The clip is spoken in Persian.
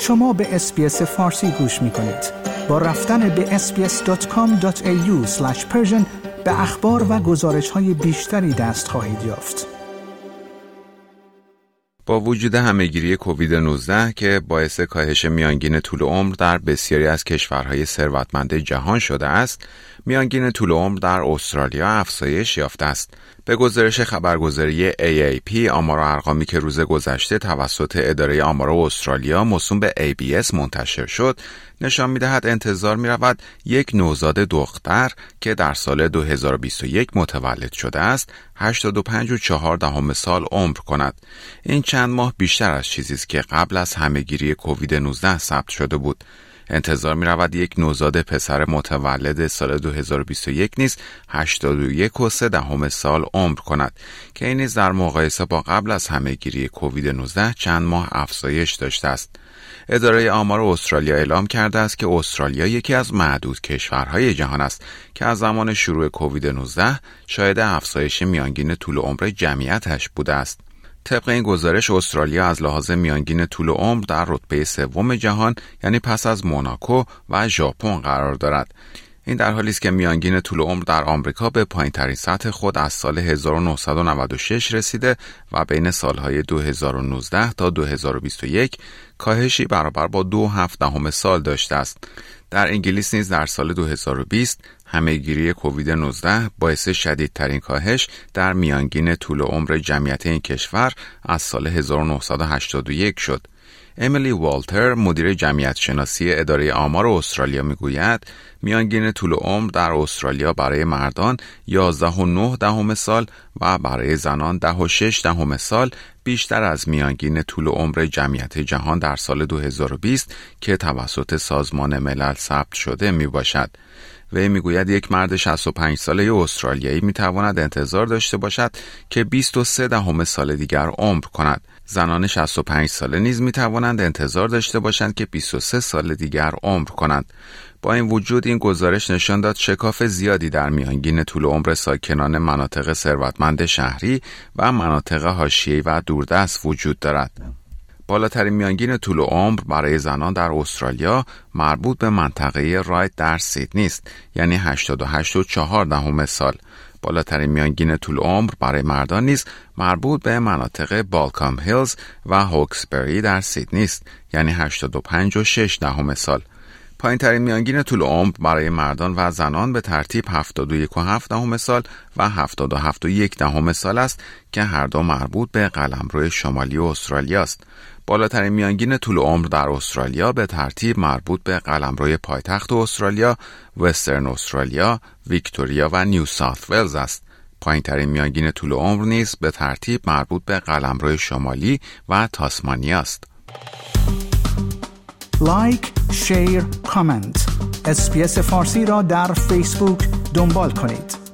شما به اسپیس فارسی گوش می کنید. با رفتن به sbs.com.au به اخبار و گزارش های بیشتری دست خواهید یافت. با وجود همهگیری کووید 19 که باعث کاهش میانگین طول عمر در بسیاری از کشورهای ثروتمند جهان شده است، میانگین طول عمر در استرالیا افزایش یافته است. به گزارش خبرگزاری AAP آمار و ارقامی که روز گذشته توسط اداره آمار استرالیا موسوم به ABS منتشر شد نشان می‌دهد انتظار می رود یک نوزاد دختر که در سال 2021 متولد شده است 85 و 4 دهم سال عمر کند این چند ماه بیشتر از چیزی است که قبل از همهگیری کووید 19 ثبت شده بود انتظار می رود یک نوزاد پسر متولد سال 2021 نیز 81 و 3 دهم سال عمر کند که این در مقایسه با قبل از همهگیری کووید 19 چند ماه افزایش داشته است. اداره آمار استرالیا اعلام کرده است که استرالیا یکی از معدود کشورهای جهان است که از زمان شروع کووید 19 شاهد افزایش میانگین طول عمر جمعیتش بوده است. طبق این گزارش استرالیا از لحاظ میانگین طول عمر در رتبه سوم جهان یعنی پس از موناکو و ژاپن قرار دارد این در حالی است که میانگین طول عمر در آمریکا به پایینترین سطح خود از سال 1996 رسیده و بین سالهای 2019 تا 2021 کاهشی برابر با دو هفت دهم سال داشته است. در انگلیس نیز در سال 2020 همهگیری کووید 19 باعث شدیدترین کاهش در میانگین طول عمر جمعیت این کشور از سال 1981 شد. امیلی والتر مدیر جمعیت شناسی اداره آمار استرالیا می‌گوید میانگین طول عمر در استرالیا برای مردان 11 و 9 دهم سال و برای زنان 10 و 6 دهم سال بیشتر از میانگین طول عمر جمعیت جهان در سال 2020 که توسط سازمان ملل ثبت شده می باشد. وی می‌گوید یک مرد 65 ساله استرالیایی می تواند انتظار داشته باشد که 23 دهم سال دیگر عمر کند. زنان 65 ساله نیز می توانند انتظار داشته باشند که 23 سال دیگر عمر کنند. با این وجود این گزارش نشان داد شکاف زیادی در میانگین طول عمر ساکنان مناطق ثروتمند شهری و مناطق حاشیه‌ای و دوردست وجود دارد. بالاترین میانگین طول عمر برای زنان در استرالیا مربوط به منطقه رایت در سیدنی است یعنی 88 و 4 دهم سال بالاترین میانگین طول عمر برای مردان نیز مربوط به مناطق بالکام هیلز و هوکسبری در سیدنی است یعنی 85 و 6 دهم سال پایین ترین میانگین طول عمر برای مردان و زنان به ترتیب 71 و 7 دهم سال و 77 و 1 دهم سال است که هر دو مربوط به قلمرو شمالی استرالیا است. بالاترین میانگین طول عمر در استرالیا به ترتیب مربوط به قلمروی پایتخت استرالیا، وسترن استرالیا، ویکتوریا و نیو ساوت ولز است. پایینترین میانگین طول عمر نیز به ترتیب مربوط به قلمرو شمالی و تاسمانیا است. like، share، comment. اسپیس فارسی را در فیسبوک دنبال کنید.